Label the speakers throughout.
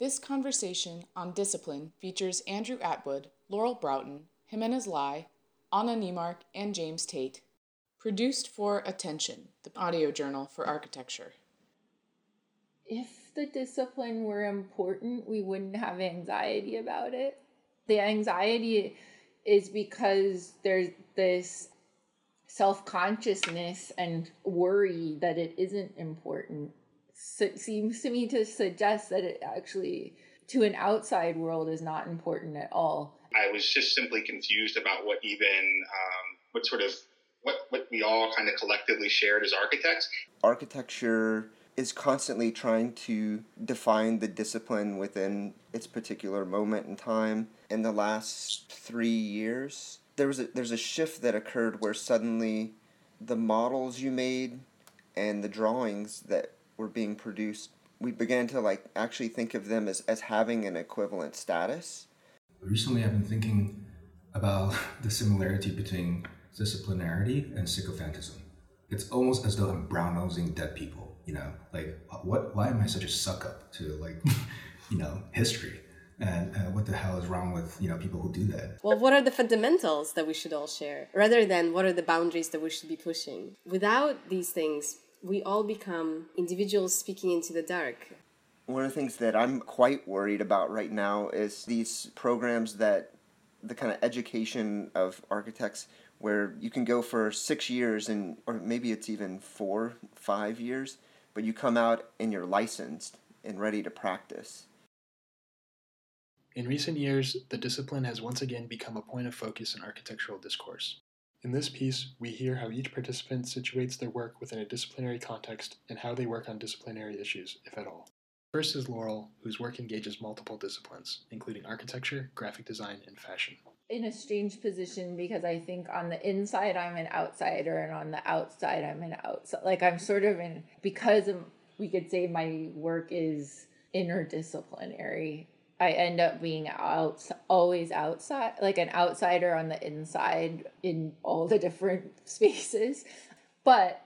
Speaker 1: This conversation on discipline features Andrew Atwood, Laurel Broughton, Jimenez Lai, Anna Neimark, and James Tate. Produced for Attention, the audio journal for architecture.
Speaker 2: If the discipline were important, we wouldn't have anxiety about it. The anxiety is because there's this self consciousness and worry that it isn't important. So it seems to me to suggest that it actually, to an outside world, is not important at all.
Speaker 3: I was just simply confused about what even, um, what sort of, what, what we all kind of collectively shared as architects.
Speaker 4: Architecture is constantly trying to define the discipline within its particular moment in time. In the last three years, there was a, there's a shift that occurred where suddenly the models you made and the drawings that were being produced, we began to like actually think of them as, as having an equivalent status.
Speaker 5: Recently, I've been thinking about the similarity between disciplinarity and sycophantism. It's almost as though I'm brown nosing dead people you know like what why am i such a suck up to like you know history and uh, what the hell is wrong with you know people who do that
Speaker 6: well what are the fundamentals that we should all share rather than what are the boundaries that we should be pushing without these things we all become individuals speaking into the dark
Speaker 4: one of the things that i'm quite worried about right now is these programs that the kind of education of architects where you can go for six years and or maybe it's even four five years but you come out and you're licensed and ready to practice.
Speaker 7: In recent years, the discipline has once again become a point of focus in architectural discourse. In this piece, we hear how each participant situates their work within a disciplinary context and how they work on disciplinary issues, if at all. First is Laurel, whose work engages multiple disciplines, including architecture, graphic design, and fashion
Speaker 2: in a strange position because I think on the inside I'm an outsider and on the outside I'm an outside. Like I'm sort of in because of, we could say my work is interdisciplinary. I end up being out always outside, like an outsider on the inside in all the different spaces. But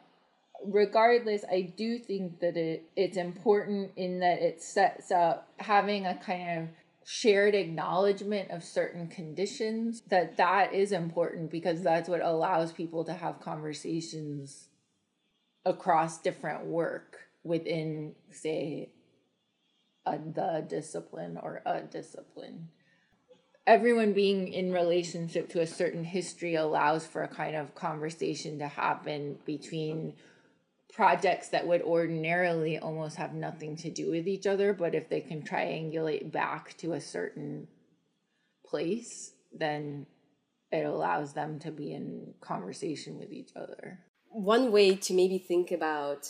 Speaker 2: regardless, I do think that it it's important in that it sets up having a kind of shared acknowledgement of certain conditions that that is important because that's what allows people to have conversations across different work within say a, the discipline or a discipline everyone being in relationship to a certain history allows for a kind of conversation to happen between projects that would ordinarily almost have nothing to do with each other, but if they can triangulate back to a certain place, then it allows them to be in conversation with each other.
Speaker 6: One way to maybe think about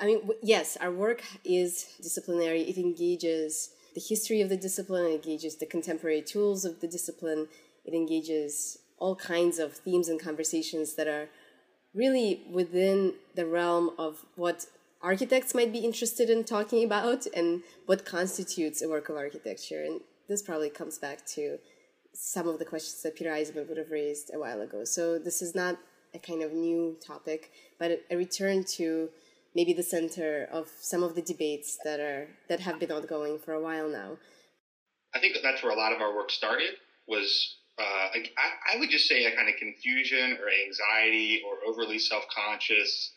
Speaker 6: I mean, yes, our work is disciplinary. It engages the history of the discipline, it engages the contemporary tools of the discipline, it engages all kinds of themes and conversations that are really within the realm of what architects might be interested in talking about and what constitutes a work of architecture. And this probably comes back to some of the questions that Peter Eisenman would have raised a while ago. So this is not a kind of new topic, but a return to maybe the center of some of the debates that are that have been ongoing for a while now.
Speaker 3: I think that's where a lot of our work started was uh, I, I would just say a kind of confusion or anxiety or overly self conscious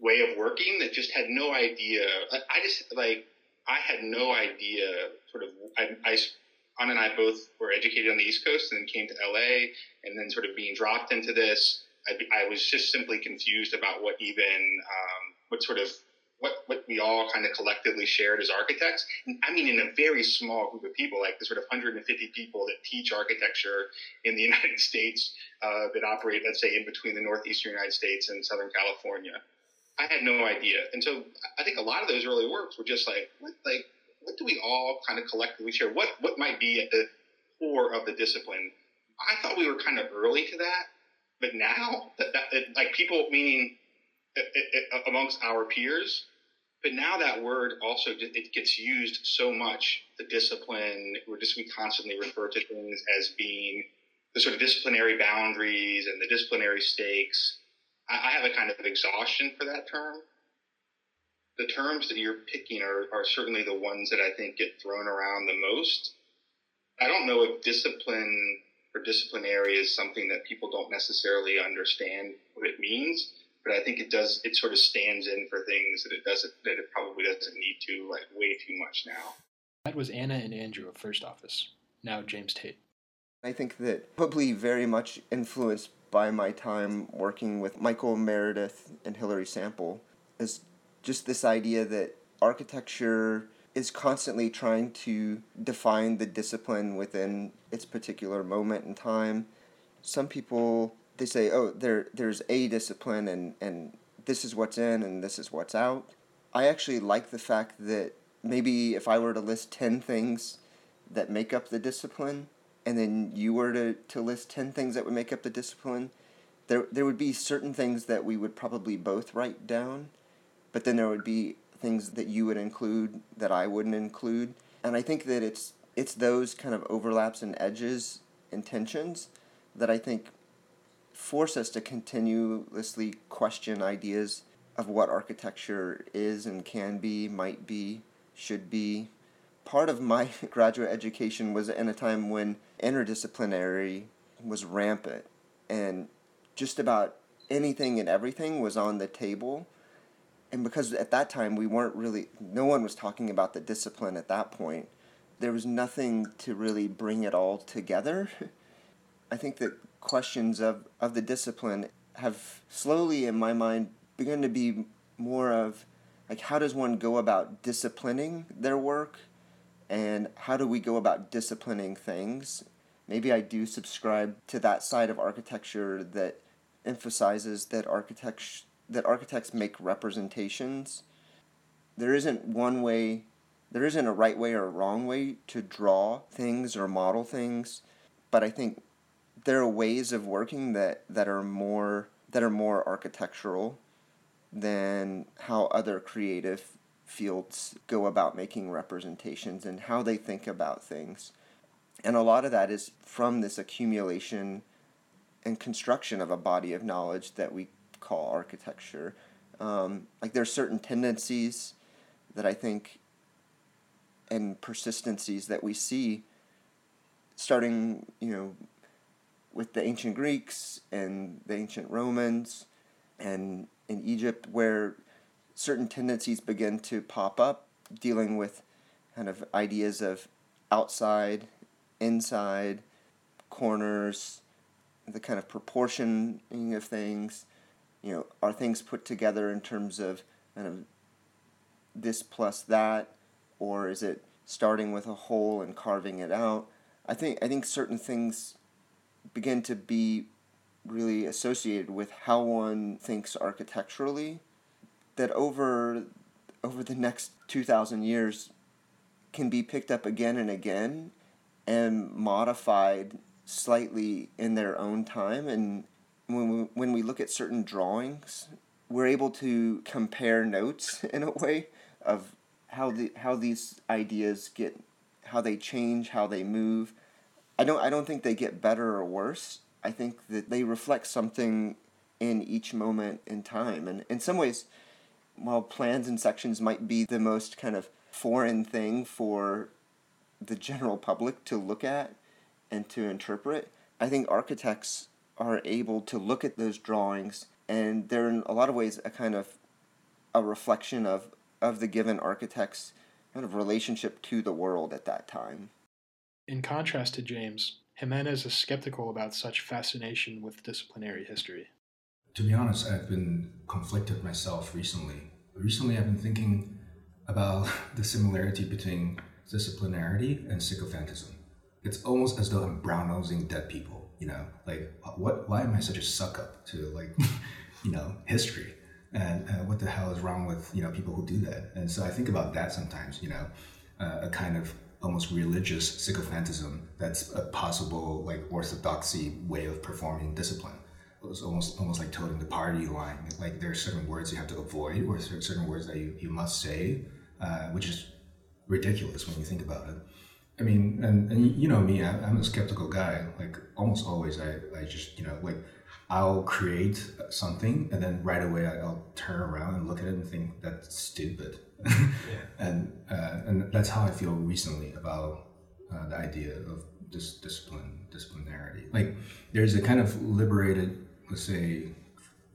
Speaker 3: way of working that just had no idea. I just like I had no idea. Sort of, I, I and I both were educated on the East Coast and then came to LA, and then sort of being dropped into this. I, I was just simply confused about what even um, what sort of what, what we all kind of collectively shared as architects. I mean, in a very small group of people, like the sort of 150 people that teach architecture in the United States uh, that operate, let's say, in between the northeastern United States and Southern California. I had no idea, and so I think a lot of those early works were just like, what, like, what do we all kind of collectively share? What what might be at the core of the discipline? I thought we were kind of early to that, but now that, that like people, meaning amongst our peers, but now that word also it gets used so much. The discipline, we're just we constantly refer to things as being the sort of disciplinary boundaries and the disciplinary stakes. I, have a kind of exhaustion for that term. the terms that you're picking are, are certainly the ones that I think get thrown around the most. I don't know if discipline or disciplinary is something that people don't necessarily understand what it means, but I think it does. It sort of stands in for things that it doesn't that it probably doesn't need to like way too much now.
Speaker 7: That was Anna and Andrew of First Office. Now James Tate.
Speaker 4: I think that probably very much influenced by my time working with Michael Meredith and Hilary Sample is just this idea that architecture is constantly trying to define the discipline within its particular moment in time. Some people they say, "Oh, there there's a discipline and and this is what's in and this is what's out." I actually like the fact that maybe if I were to list 10 things that make up the discipline and then you were to, to list 10 things that would make up the discipline, there there would be certain things that we would probably both write down, but then there would be things that you would include that I wouldn't include. And I think that it's it's those kind of overlaps and edges and tensions that I think force us to continuously question ideas of what architecture is and can be, might be, should be. Part of my graduate education was in a time when interdisciplinary was rampant and just about anything and everything was on the table. And because at that time we weren't really no one was talking about the discipline at that point. There was nothing to really bring it all together. I think that questions of, of the discipline have slowly in my mind begun to be more of like how does one go about disciplining their work and how do we go about disciplining things maybe i do subscribe to that side of architecture that emphasizes that architecture that architects make representations. There isn't one way, there isn't a right way or a wrong way to draw things or model things, but I think there are ways of working that, that are more that are more architectural than how other creative fields go about making representations and how they think about things. And a lot of that is from this accumulation and construction of a body of knowledge that we call architecture. Um, like there are certain tendencies that I think and persistencies that we see starting, you know, with the ancient Greeks and the ancient Romans and in Egypt where certain tendencies begin to pop up dealing with kind of ideas of outside, inside, corners, the kind of proportioning of things, you know, are things put together in terms of kind of this plus that, or is it starting with a whole and carving it out? I think I think certain things begin to be really associated with how one thinks architecturally that over over the next 2000 years can be picked up again and again and modified slightly in their own time and when we, when we look at certain drawings, we're able to compare notes in a way of how the how these ideas get how they change, how they move. I don't I don't think they get better or worse. I think that they reflect something in each moment in time. And in some ways, while plans and sections might be the most kind of foreign thing for the general public to look at and to interpret, I think architects are able to look at those drawings and they're in a lot of ways a kind of a reflection of, of the given architect's kind of relationship to the world at that time.
Speaker 7: In contrast to James, Jimenez is skeptical about such fascination with disciplinary history.
Speaker 5: To be honest, I've been conflicted myself recently. Recently, I've been thinking about the similarity between disciplinarity and sycophantism. It's almost as though I'm brown nosing dead people you know like what why am i such a suck up to like you know history and uh, what the hell is wrong with you know people who do that and so i think about that sometimes you know uh, a kind of almost religious sycophantism that's a possible like orthodoxy way of performing discipline it's almost almost like toting the party line like there are certain words you have to avoid or certain words that you, you must say uh, which is ridiculous when you think about it I mean, and, and you know me, I, am a skeptical guy. Like almost always, I, I just you know like I'll create something and then right away I'll turn around and look at it and think that's stupid. yeah. and uh, and that's how I feel recently about uh, the idea of this discipline, disciplinarity. Like there's a kind of liberated, let's say,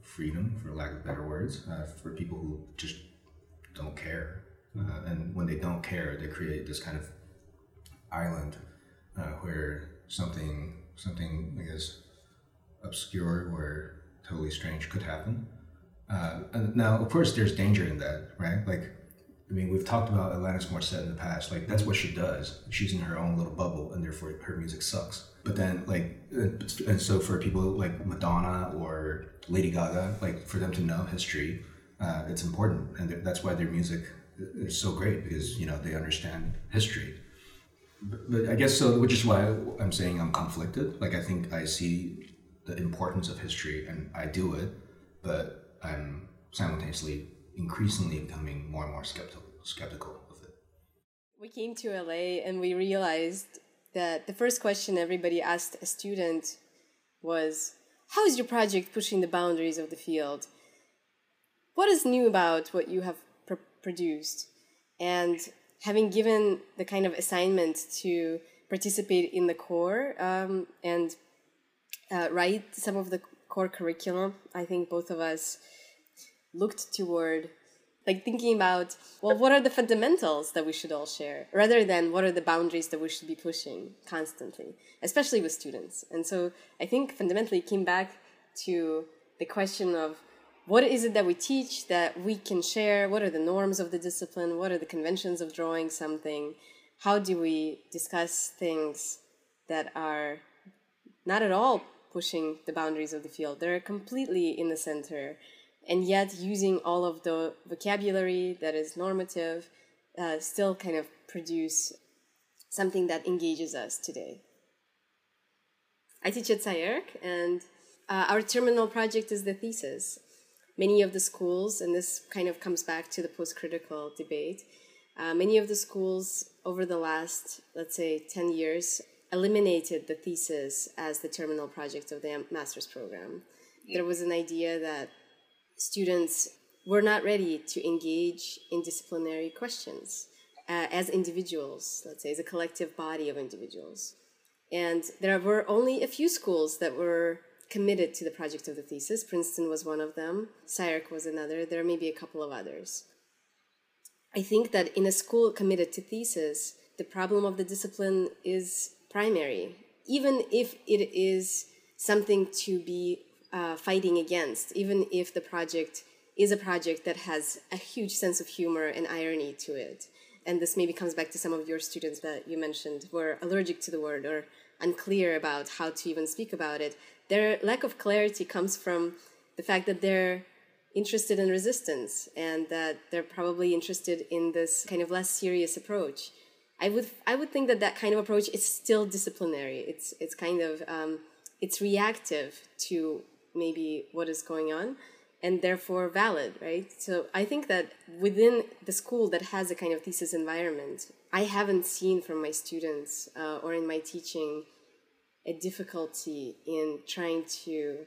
Speaker 5: freedom, for lack of better words, uh, for people who just don't care. Uh, and when they don't care, they create this kind of island uh, where something, something I guess obscure or totally strange could happen. Uh, now, of course, there's danger in that, right? Like, I mean, we've talked about Alanis Morissette in the past. Like, that's what she does. She's in her own little bubble, and therefore her music sucks. But then, like, and so for people like Madonna or Lady Gaga, like, for them to know history, uh, it's important, and that's why their music is so great because you know they understand history. But, but I guess so, which is why I'm saying I'm conflicted. Like, I think I see the importance of history and I do it, but I'm simultaneously increasingly becoming more and more skeptical skeptical of it.
Speaker 6: We came to LA and we realized that the first question everybody asked a student was how is your project pushing the boundaries of the field? What is new about what you have pr- produced? And having given the kind of assignment to participate in the core um, and uh, write some of the core curriculum, I think both of us looked toward like thinking about well what are the fundamentals that we should all share rather than what are the boundaries that we should be pushing constantly especially with students? And so i think fundamentally came back to the question of what is it that we teach that we can share? What are the norms of the discipline? What are the conventions of drawing something? How do we discuss things that are not at all pushing the boundaries of the field. They're completely in the center, and yet using all of the vocabulary that is normative, uh, still kind of produce something that engages us today. I teach at SCI-Arc, and uh, our terminal project is the thesis. Many of the schools, and this kind of comes back to the post critical debate, uh, many of the schools over the last, let's say, 10 years eliminated the thesis as the terminal project of the master's program. There was an idea that students were not ready to engage in disciplinary questions uh, as individuals, let's say, as a collective body of individuals. And there were only a few schools that were committed to the project of the thesis. Princeton was one of them, SCI-Arc was another, there may be a couple of others. I think that in a school committed to thesis, the problem of the discipline is primary, even if it is something to be uh, fighting against, even if the project is a project that has a huge sense of humor and irony to it. And this maybe comes back to some of your students that you mentioned were allergic to the word or unclear about how to even speak about it. Their lack of clarity comes from the fact that they're interested in resistance and that they're probably interested in this kind of less serious approach. I would I would think that that kind of approach is still disciplinary. It's it's kind of um, it's reactive to maybe what is going on, and therefore valid, right? So I think that within the school that has a kind of thesis environment, I haven't seen from my students uh, or in my teaching a difficulty in trying to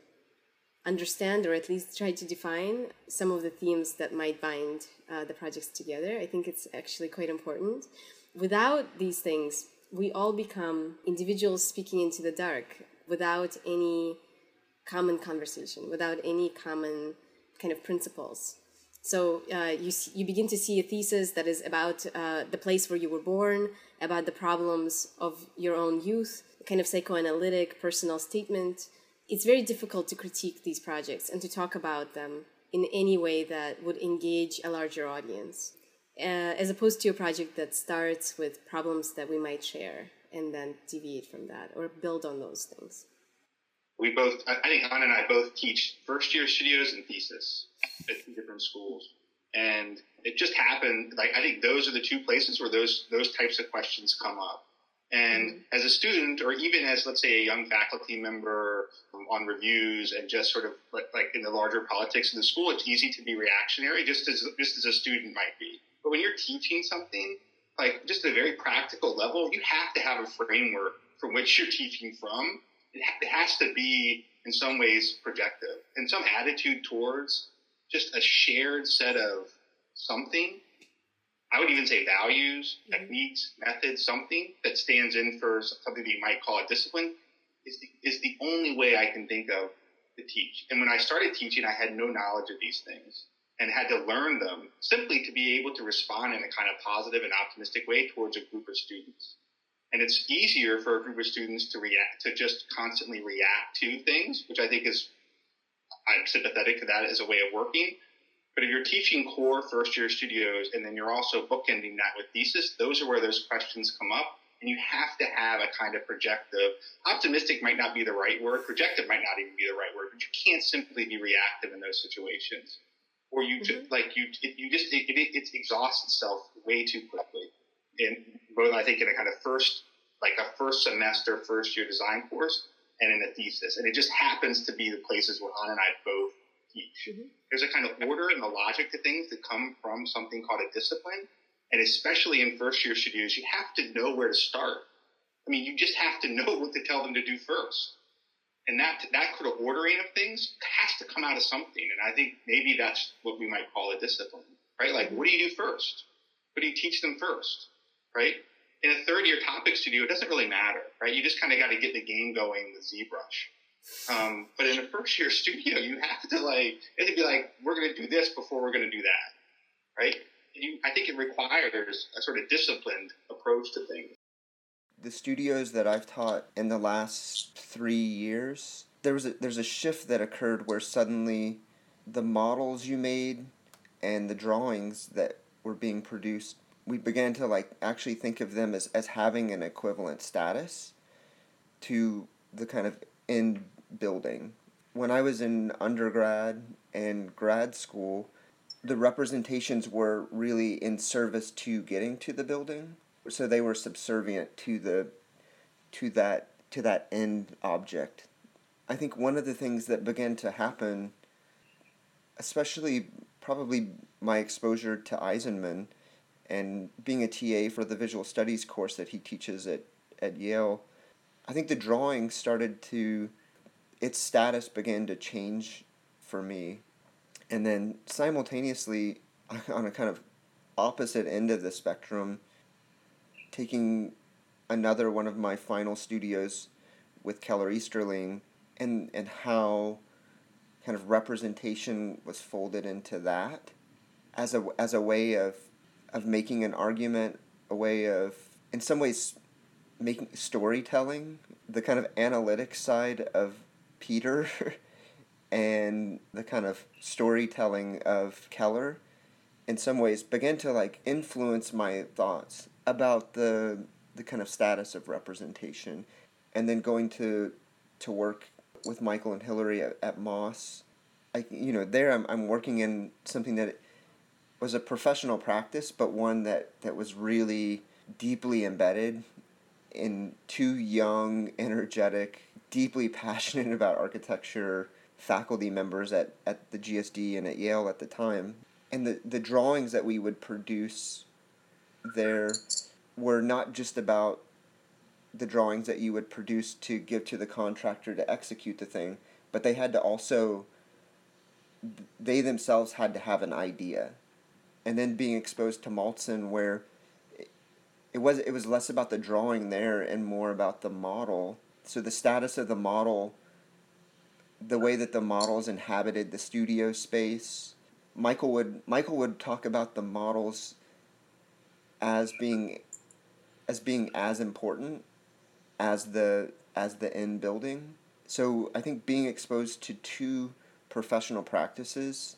Speaker 6: understand or at least try to define some of the themes that might bind uh, the projects together. I think it's actually quite important without these things, we all become individuals speaking into the dark without any common conversation, without any common kind of principles. So uh, you you begin to see a thesis that is about uh, the place where you were born, about the problems of your own youth, kind of psychoanalytic personal statement. It's very difficult to critique these projects and to talk about them in any way that would engage a larger audience uh, as opposed to a project that starts with problems that we might share and then deviate from that or build on those things.
Speaker 3: We both, I think Anna and I both teach first year studios and thesis at two different schools. And it just happened, like, I think those are the two places where those, those types of questions come up. And mm-hmm. as a student, or even as, let's say, a young faculty member on reviews and just sort of like, in the larger politics of the school, it's easy to be reactionary, just as, just as a student might be. But when you're teaching something, like just a very practical level, you have to have a framework from which you're teaching from. It, has to be in some ways projective and some attitude towards just a shared set of something. I would even say values, mm-hmm. techniques, methods, something that stands in for something that you might call a discipline is the, is the only way I can think of to teach. And when I started teaching, I had no knowledge of these things and had to learn them simply to be able to respond in a kind of positive and optimistic way towards a group of students. And it's easier for a group of students to react, to just constantly react to things, which I think is, I'm sympathetic to that as a way of working. But if you're teaching core first year studios and then you're also bookending that with thesis, those are where those questions come up. And you have to have a kind of projective, optimistic might not be the right word, projective might not even be the right word, but you can't simply be reactive in those situations. Or you mm-hmm. just, like, you, it, you just, it, it, it exhausts itself way too quickly in both, I think, in a kind of first, like a first semester, first year design course and in a thesis. And it just happens to be the places where Anna and I both teach. Mm-hmm. There's a kind of order and a logic to things that come from something called a discipline. And especially in first year studios, you have to know where to start. I mean, you just have to know what to tell them to do first. And that, that sort of ordering of things has to come out of something. And I think maybe that's what we might call a discipline, right? Like, what do you do first? What do you teach them first? right? In a third year topic studio, it doesn't really matter, right? You just kind of got to get the game going with ZBrush. Um, but in a first year studio, you have to like, it to be like, we're going to do this before we're going to do that, right? You, I think it requires a sort of disciplined approach to things.
Speaker 4: The studios that I've taught in the last three years, there was a, there's a shift that occurred where suddenly the models you made and the drawings that were being produced we began to like actually think of them as, as having an equivalent status to the kind of end building. When I was in undergrad and grad school, the representations were really in service to getting to the building. So they were subservient to the to that to that end object. I think one of the things that began to happen, especially probably my exposure to Eisenman, and being a TA for the visual studies course that he teaches at, at Yale, I think the drawing started to, its status began to change for me. And then simultaneously, on a kind of opposite end of the spectrum, taking another one of my final studios with Keller Easterling and, and how kind of representation was folded into that as a, as a way of of making an argument, a way of, in some ways, making storytelling, the kind of analytic side of Peter, and the kind of storytelling of Keller, in some ways, began to like influence my thoughts about the the kind of status of representation, and then going to to work with Michael and Hilary at, at MOS. I you know there I'm I'm working in something that was a professional practice, but one that, that was really deeply embedded in two young, energetic, deeply passionate about architecture faculty members at, at the GSD and at Yale at the time. And the, the drawings that we would produce there were not just about the drawings that you would produce to give to the contractor to execute the thing, but they had to also, they themselves had to have an idea and then being exposed to Maltzan where it, was it was less about the drawing there and more about the model. So the status of the model, the way that the models inhabited the studio space. Michael would Michael would talk about the models as being as being as important as the as the end building. So I think being exposed to two professional practices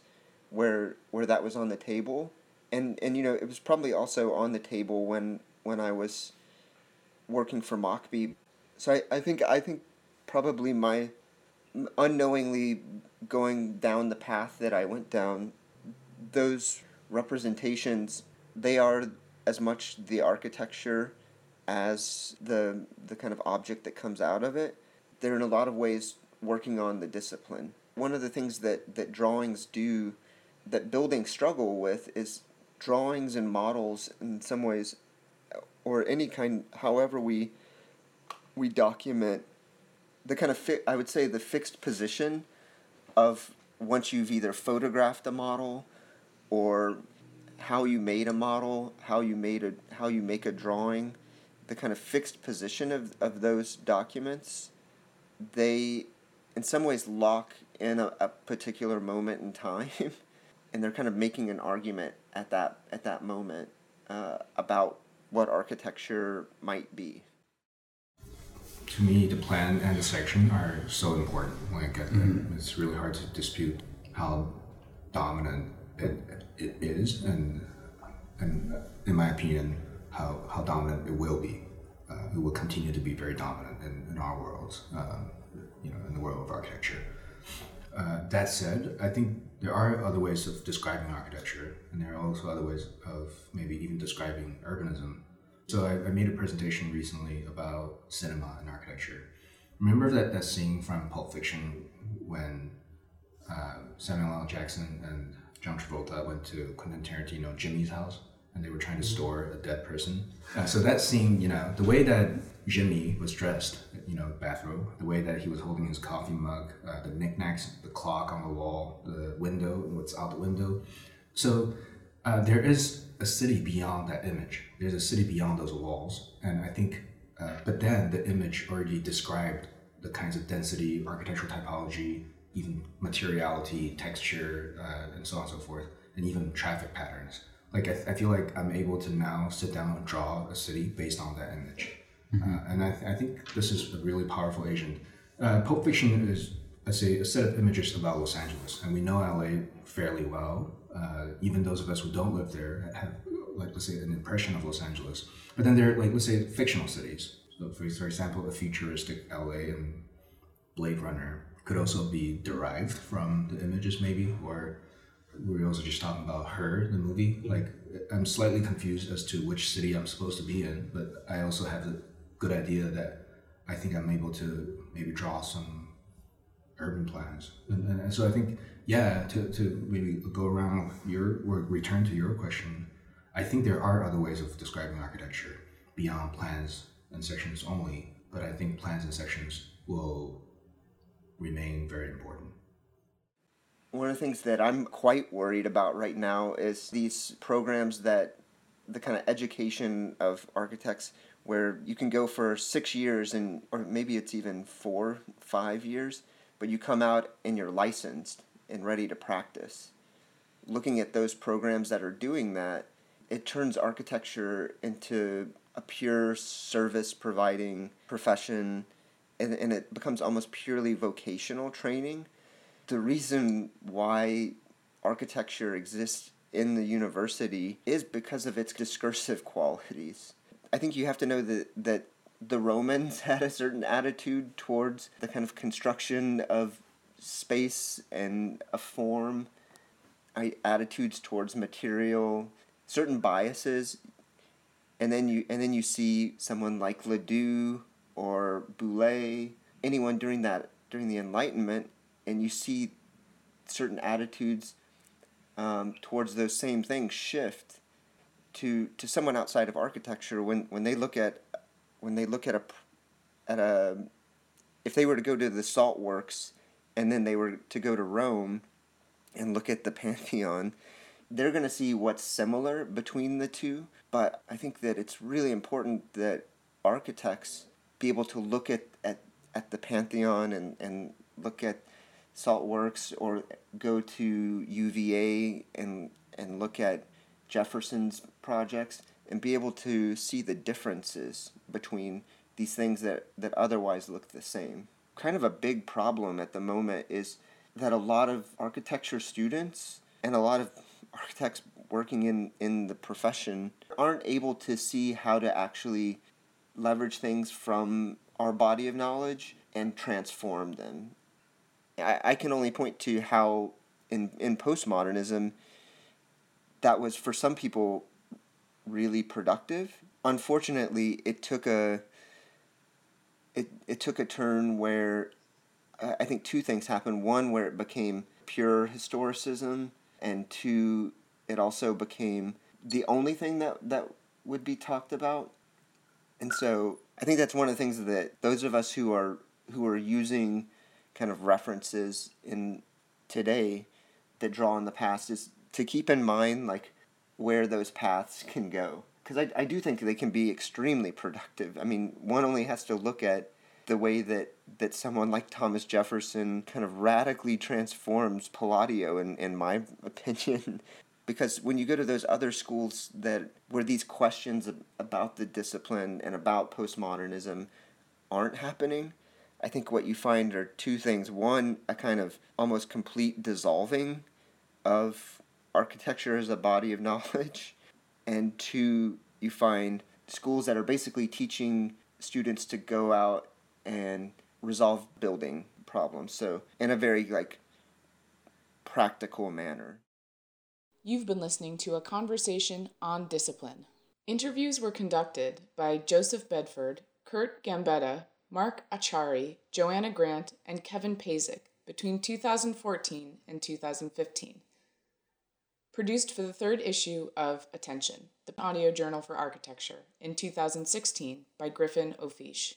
Speaker 4: where where that was on the table, and and you know it was probably also on the table when when I was working for Mockbee. So I, I think I think probably my unknowingly going down the path that I went down, those representations they are as much the architecture as the the kind of object that comes out of it. They're in a lot of ways working on the discipline. One of the things that, that drawings do that buildings struggle with is drawings and models in some ways or any kind however we we document the kind of fi- I would say the fixed position of once you've either photographed a model or how you made a model, how you made a how you make a drawing, the kind of fixed position of, of those documents, they in some ways lock in a, a particular moment in time and they're kind of making an argument at that at that moment uh, about what architecture might be
Speaker 5: to me, the plan and the section are so important. Like, mm-hmm. it's really hard to dispute how dominant it, it is, and and in my opinion, how, how dominant it will be. Uh, it will continue to be very dominant in, in our world, uh, you know, in the world of architecture. Uh, that said, I think there are other ways of describing architecture, and there are also other ways of maybe even describing urbanism so I, I, made a presentation recently about cinema and architecture. Remember that, that scene from Pulp Fiction when uh, Samuel L. Jackson and John Travolta went to Quentin Tarantino Jimmy's house and they were trying to mm-hmm. store a dead person. Uh, so that scene, you know, the way that Jimmy was dressed, you know, bathrobe, the way that he was holding his coffee mug, uh, the knickknacks, the clock on the wall, the window, what's out the window. So uh, there is a city beyond that image. There's a city beyond those walls, and I think. Uh, but then the image already described the kinds of density, architectural typology, even materiality, texture, uh, and so on and so forth, and even traffic patterns. Like I, I, feel like I'm able to now sit down and draw a city based on that image, mm-hmm. uh, and I, th- I, think this is a really powerful agent. Uh, Pulp Fiction is, I say, a set of images about Los Angeles, and we know LA fairly well uh, even those of us who don't live there have, like, let's say, an impression of Los Angeles. But then there are, like, let's say, fictional cities. So, for, for example, a futuristic LA and Blade Runner could also be derived from the images, maybe, or we were also just talking about her, the movie. Like, I'm slightly confused as to which city I'm supposed to be in, but I also have a good idea that I think I'm able to maybe draw some urban plans. And, and so I think yeah, to, to maybe go around your or return to your question, I think there are other ways of describing architecture beyond plans and sections only, but I think plans and sections will remain very important.
Speaker 4: One of the things that I'm quite worried about right now is these programs that the kind of education of architects where you can go for six years and or maybe it's even four, five years, but you come out and you're licensed and ready to practice. Looking at those programs that are doing that, it turns architecture into a pure service providing profession and, and it becomes almost purely vocational training. The reason why architecture exists in the university is because of its discursive qualities. I think you have to know that, that the Romans had a certain attitude towards the kind of construction of space and a form, attitudes towards material, certain biases, and then you and then you see someone like Ledoux or Boullée, anyone during that during the Enlightenment, and you see certain attitudes um, towards those same things shift to to someone outside of architecture when when they look at when they look at a at a if they were to go to the salt works and then they were to go to Rome and look at the Pantheon, they're going to see what's similar between the two. But I think that it's really important that architects be able to look at, at, at the Pantheon and, and look at Saltworks or go to UVA and, and look at Jefferson's projects and be able to see the differences between these things that, that otherwise look the same kind of a big problem at the moment is that a lot of architecture students and a lot of architects working in, in the profession aren't able to see how to actually leverage things from our body of knowledge and transform them. I, I can only point to how in, in postmodernism that was for some people really productive. Unfortunately, it took a it, it took a turn where I think two things happened. One, where it became pure historicism, and two, it also became the only thing that, that would be talked about. And so I think that's one of the things that those of us who are who are using kind of references in today that draw on the past is to keep in mind like where those paths can go. Because I, I do think they can be extremely productive. I mean one only has to look at the way that that someone like thomas jefferson kind of radically transforms palladio in, in my opinion. Because when you go to those other schools that where these questions about the discipline and about postmodernism aren't happening I think what you find are two things. One, a kind of almost complete dissolving of architecture as a body of knowledge. And two, you find schools that are basically teaching students to go out and resolve building problems. So, in a very like practical manner.
Speaker 1: You've been listening to a conversation on discipline. Interviews were conducted by Joseph Bedford, Curt Gambetta, Mark Achari, Joanna Grant, and Kevin Pazik between 2014 and 2015. Produced for the third issue of Attention, the audio journal for architecture, in 2016 by Griffin O'Fish.